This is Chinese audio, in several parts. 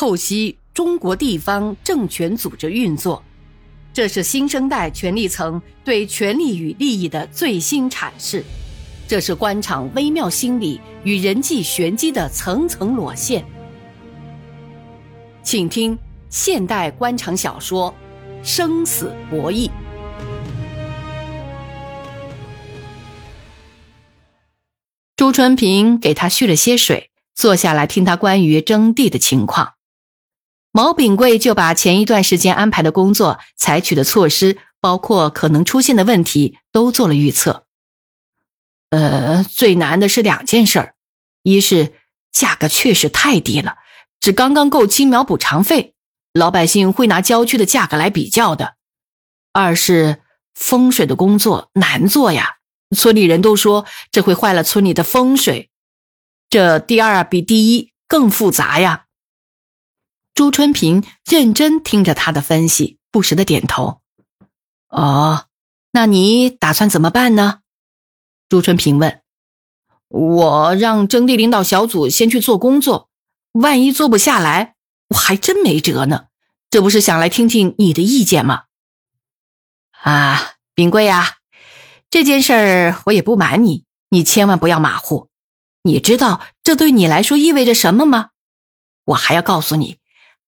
透析中国地方政权组织运作，这是新生代权力层对权力与利益的最新阐释，这是官场微妙心理与人际玄机的层层裸现。请听现代官场小说《生死博弈》。朱春平给他续了些水，坐下来听他关于征地的情况。毛炳贵就把前一段时间安排的工作、采取的措施，包括可能出现的问题，都做了预测。呃，最难的是两件事儿，一是价格确实太低了，只刚刚够青苗补偿费，老百姓会拿郊区的价格来比较的；二是风水的工作难做呀，村里人都说这会坏了村里的风水。这第二比第一更复杂呀。朱春平认真听着他的分析，不时的点头。哦，那你打算怎么办呢？朱春平问。我让征地领导小组先去做工作，万一做不下来，我还真没辙呢。这不是想来听听你的意见吗？啊，炳贵呀，这件事儿我也不瞒你，你千万不要马虎。你知道这对你来说意味着什么吗？我还要告诉你。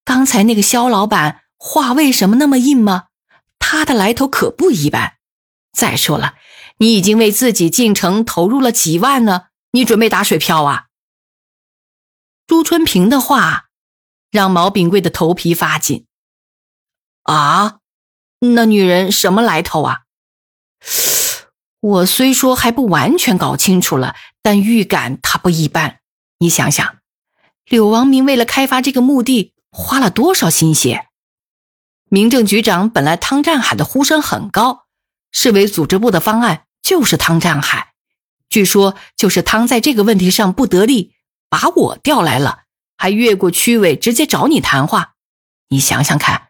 刚才那个肖老板话为什么那么硬吗？他的来头可不一般。再说了，你已经为自己进城投入了几万呢，你准备打水漂啊？朱春平的话让毛炳贵的头皮发紧。啊，那女人什么来头啊？我虽说还不完全搞清楚了，但预感她不一般。你想想，柳王明为了开发这个墓地。花了多少心血？民政局长本来汤占海的呼声很高，市委组织部的方案就是汤占海。据说就是汤在这个问题上不得力，把我调来了，还越过区委直接找你谈话。你想想看，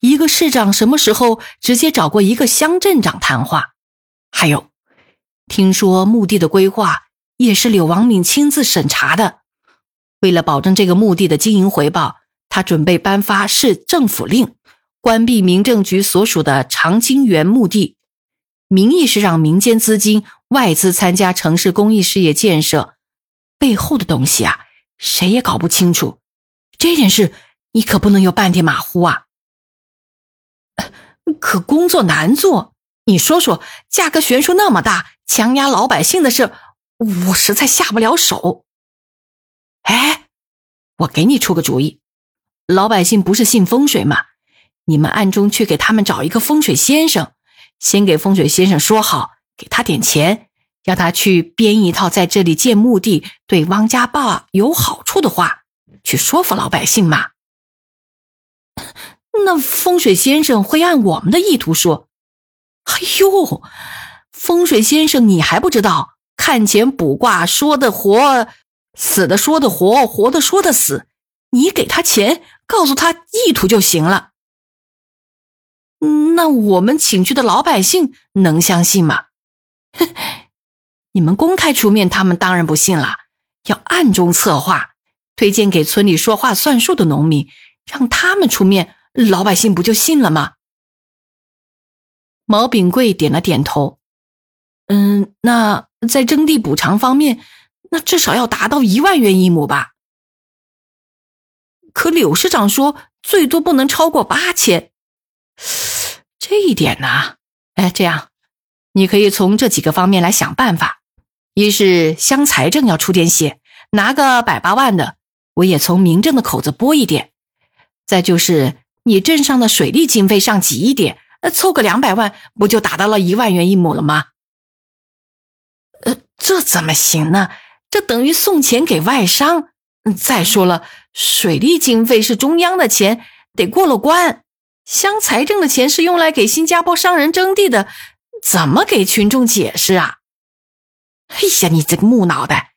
一个市长什么时候直接找过一个乡镇长谈话？还有，听说墓地的规划也是柳王敏亲自审查的，为了保证这个墓地的经营回报。他准备颁发市政府令，关闭民政局所属的长青园墓地，名义是让民间资金外资参加城市公益事业建设，背后的东西啊，谁也搞不清楚。这件事你可不能有半点马虎啊！可工作难做，你说说，价格悬殊那么大，强压老百姓的事，我实在下不了手。哎，我给你出个主意。老百姓不是信风水吗？你们暗中去给他们找一个风水先生，先给风水先生说好，给他点钱，让他去编一套在这里建墓地对汪家坝有好处的话，去说服老百姓嘛。那风水先生会按我们的意图说。哎呦，风水先生你还不知道？看钱卜卦说的活，死的说的活，活的说的死。你给他钱。告诉他意图就行了。那我们请去的老百姓能相信吗？哼，你们公开出面，他们当然不信了。要暗中策划，推荐给村里说话算数的农民，让他们出面，老百姓不就信了吗？毛炳贵点了点头。嗯，那在征地补偿方面，那至少要达到一万元一亩吧。可柳市长说，最多不能超过八千。这一点呢，哎，这样，你可以从这几个方面来想办法：一是乡财政要出点血，拿个百八万的，我也从民政的口子拨一点；再就是你镇上的水利经费上挤一点，呃凑个两百万，不就达到了一万元一亩了吗？呃，这怎么行呢？这等于送钱给外商。再说了。水利经费是中央的钱，得过了关。乡财政的钱是用来给新加坡商人征地的，怎么给群众解释啊？哎呀，你这个木脑袋，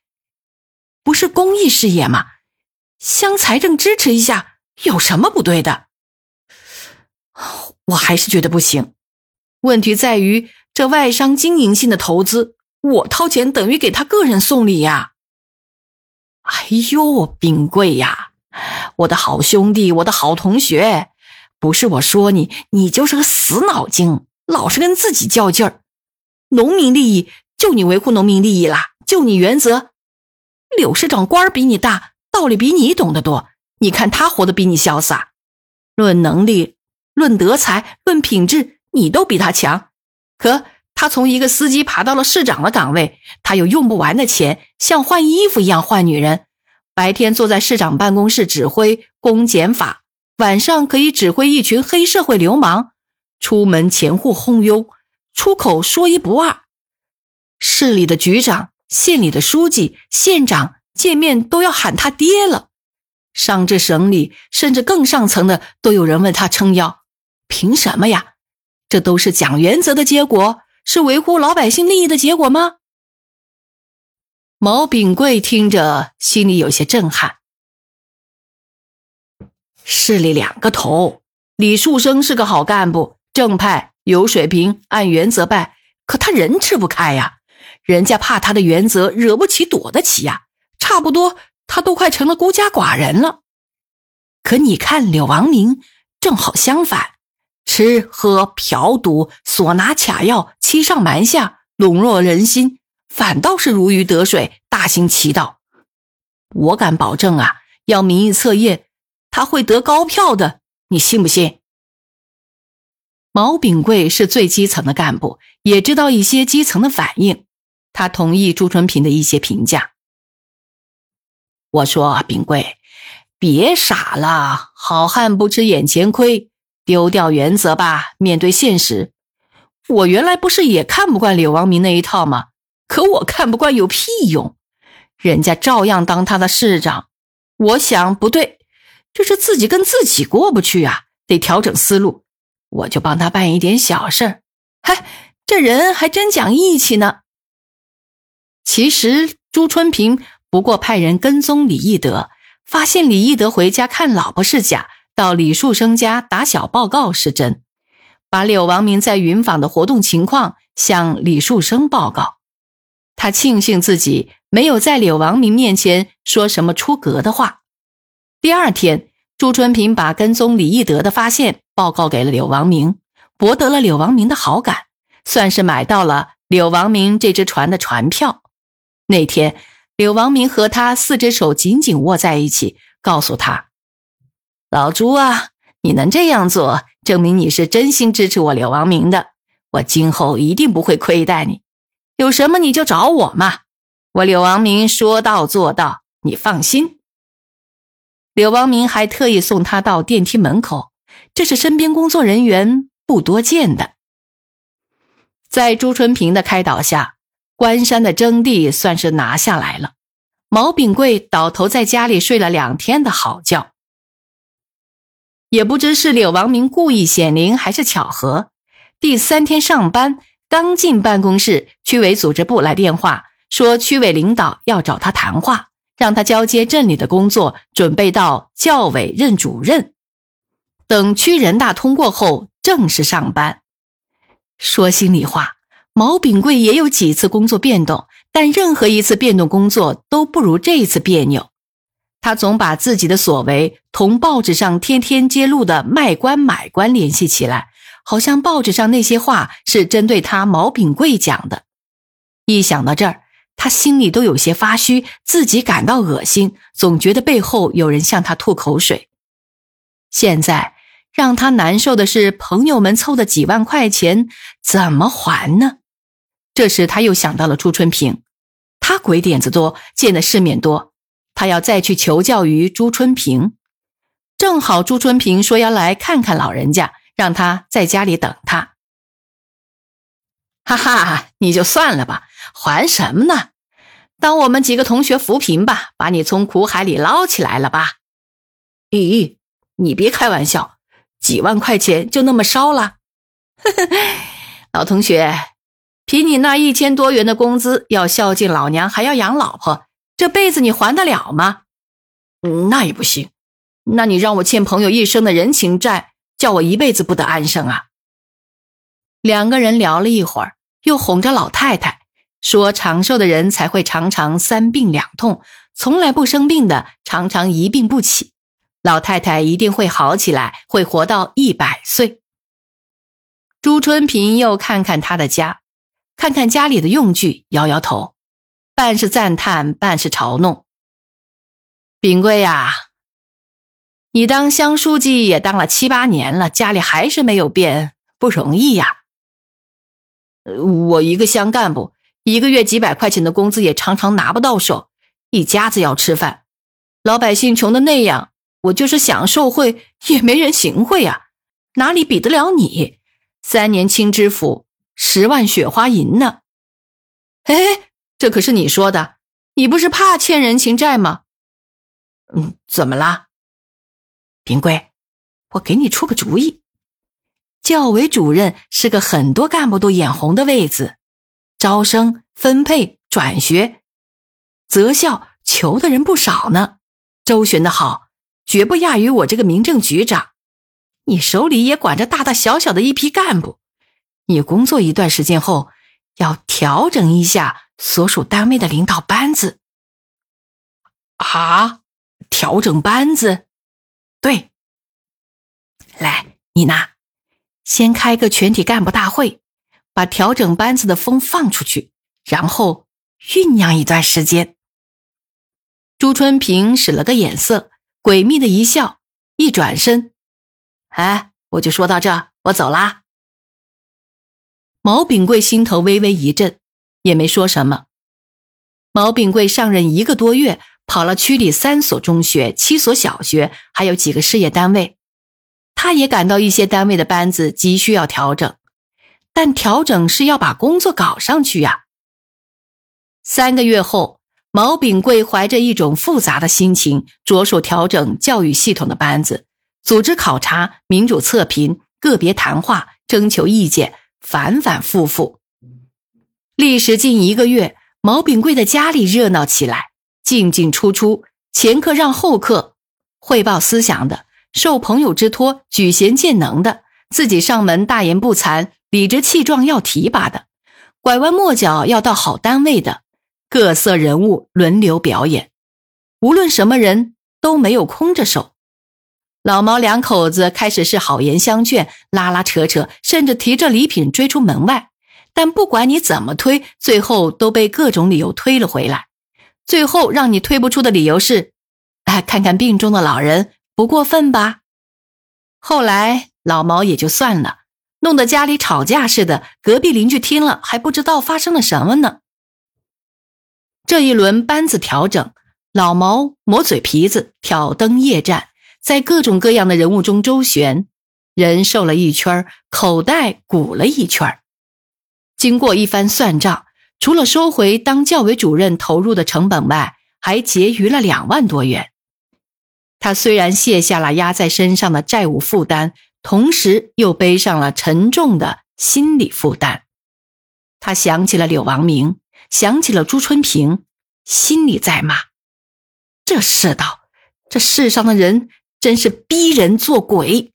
不是公益事业吗？乡财政支持一下，有什么不对的？我还是觉得不行。问题在于这外商经营性的投资，我掏钱等于给他个人送礼呀。哎呦，冰贵呀！我的好兄弟，我的好同学，不是我说你，你就是个死脑筋，老是跟自己较劲儿。农民利益就你维护农民利益啦，就你原则。柳市长官儿比你大，道理比你懂得多。你看他活得比你潇洒，论能力、论德才、论品质，你都比他强。可他从一个司机爬到了市长的岗位，他有用不完的钱，像换衣服一样换女人。白天坐在市长办公室指挥公检法，晚上可以指挥一群黑社会流氓，出门前户轰悠，出口说一不二。市里的局长、县里的书记、县长见面都要喊他爹了，上至省里，甚至更上层的都有人为他撑腰。凭什么呀？这都是讲原则的结果，是维护老百姓利益的结果吗？毛炳贵听着，心里有些震撼。市里两个头，李树生是个好干部，正派有水平，按原则办。可他人吃不开呀，人家怕他的原则惹不起，躲得起呀。差不多，他都快成了孤家寡人了。可你看柳王明，正好相反，吃喝嫖赌，索拿卡要，欺上瞒下，笼络人心。反倒是如鱼得水，大行其道。我敢保证啊，要民意测验，他会得高票的，你信不信？毛炳贵是最基层的干部，也知道一些基层的反应。他同意朱春平的一些评价。我说：“炳贵，别傻了，好汉不吃眼前亏，丢掉原则吧，面对现实。我原来不是也看不惯柳王明那一套吗？”可我看不惯有屁用，人家照样当他的市长。我想不对，这是自己跟自己过不去啊，得调整思路。我就帮他办一点小事儿，嗨，这人还真讲义气呢。其实朱春平不过派人跟踪李义德，发现李义德回家看老婆是假，到李树生家打小报告是真，把柳王明在云坊的活动情况向李树生报告。他庆幸自己没有在柳王明面前说什么出格的话。第二天，朱春平把跟踪李义德的发现报告给了柳王明，博得了柳王明的好感，算是买到了柳王明这只船的船票。那天，柳王明和他四只手紧紧握在一起，告诉他：“老朱啊，你能这样做，证明你是真心支持我柳王明的。我今后一定不会亏待你。”有什么你就找我嘛，我柳王明说到做到，你放心。柳王明还特意送他到电梯门口，这是身边工作人员不多见的。在朱春平的开导下，关山的征地算是拿下来了。毛炳贵倒头在家里睡了两天的好觉，也不知是柳王明故意显灵还是巧合，第三天上班。刚进办公室，区委组织部来电话说，区委领导要找他谈话，让他交接镇里的工作，准备到教委任主任。等区人大通过后，正式上班。说心里话，毛炳贵也有几次工作变动，但任何一次变动工作都不如这一次别扭。他总把自己的所为同报纸上天天揭露的卖官买官联系起来。好像报纸上那些话是针对他毛炳贵讲的，一想到这儿，他心里都有些发虚，自己感到恶心，总觉得背后有人向他吐口水。现在让他难受的是，朋友们凑的几万块钱怎么还呢？这时他又想到了朱春平，他鬼点子多，见的世面多，他要再去求教于朱春平。正好朱春平说要来看看老人家。让他在家里等他，哈哈，你就算了吧，还什么呢？当我们几个同学扶贫吧，把你从苦海里捞起来了吧？咦，你别开玩笑，几万块钱就那么烧了？老同学，凭你那一千多元的工资，要孝敬老娘，还要养老婆，这辈子你还得了吗？那也不行，那你让我欠朋友一生的人情债。叫我一辈子不得安生啊！两个人聊了一会儿，又哄着老太太说：“长寿的人才会常常三病两痛，从来不生病的常常一病不起。老太太一定会好起来，会活到一百岁。朱春平又看看他的家，看看家里的用具，摇摇头，半是赞叹，半是嘲弄。炳贵呀，你当乡书记也当了七八年了，家里还是没有变，不容易呀。我一个乡干部，一个月几百块钱的工资也常常拿不到手，一家子要吃饭，老百姓穷的那样，我就是想受贿也没人行贿呀，哪里比得了你？三年清知府，十万雪花银呢？哎，这可是你说的，你不是怕欠人情债吗？嗯，怎么啦，平贵？我给你出个主意。教委主任是个很多干部都眼红的位子，招生、分配、转学、择校，求的人不少呢。周旋的好，绝不亚于我这个民政局长。你手里也管着大大小小的一批干部，你工作一段时间后，要调整一下所属单位的领导班子。啊？调整班子，对，来，你呢，先开个全体干部大会，把调整班子的风放出去，然后酝酿一段时间。朱春平使了个眼色，诡秘的一笑，一转身，哎，我就说到这，我走啦。毛炳贵心头微微一震，也没说什么。毛炳贵上任一个多月。跑了区里三所中学、七所小学，还有几个事业单位，他也感到一些单位的班子急需要调整，但调整是要把工作搞上去呀。三个月后，毛炳贵怀着一种复杂的心情，着手调整教育系统的班子，组织考察、民主测评、个别谈话、征求意见，反反复复，历时近一个月，毛炳贵的家里热闹起来。进进出出，前客让后客，汇报思想的，受朋友之托举贤荐能的，自己上门大言不惭、理直气壮要提拔的，拐弯抹角要到好单位的，各色人物轮流表演，无论什么人都没有空着手。老毛两口子开始是好言相劝，拉拉扯扯，甚至提着礼品追出门外，但不管你怎么推，最后都被各种理由推了回来。最后让你推不出的理由是，哎，看看病中的老人不过分吧？后来老毛也就算了，弄得家里吵架似的，隔壁邻居听了还不知道发生了什么呢。这一轮班子调整，老毛磨嘴皮子，挑灯夜战，在各种各样的人物中周旋，人瘦了一圈，口袋鼓了一圈。经过一番算账。除了收回当教委主任投入的成本外，还结余了两万多元。他虽然卸下了压在身上的债务负担，同时又背上了沉重的心理负担。他想起了柳王明，想起了朱春平，心里在骂：这世道，这世上的人真是逼人做鬼。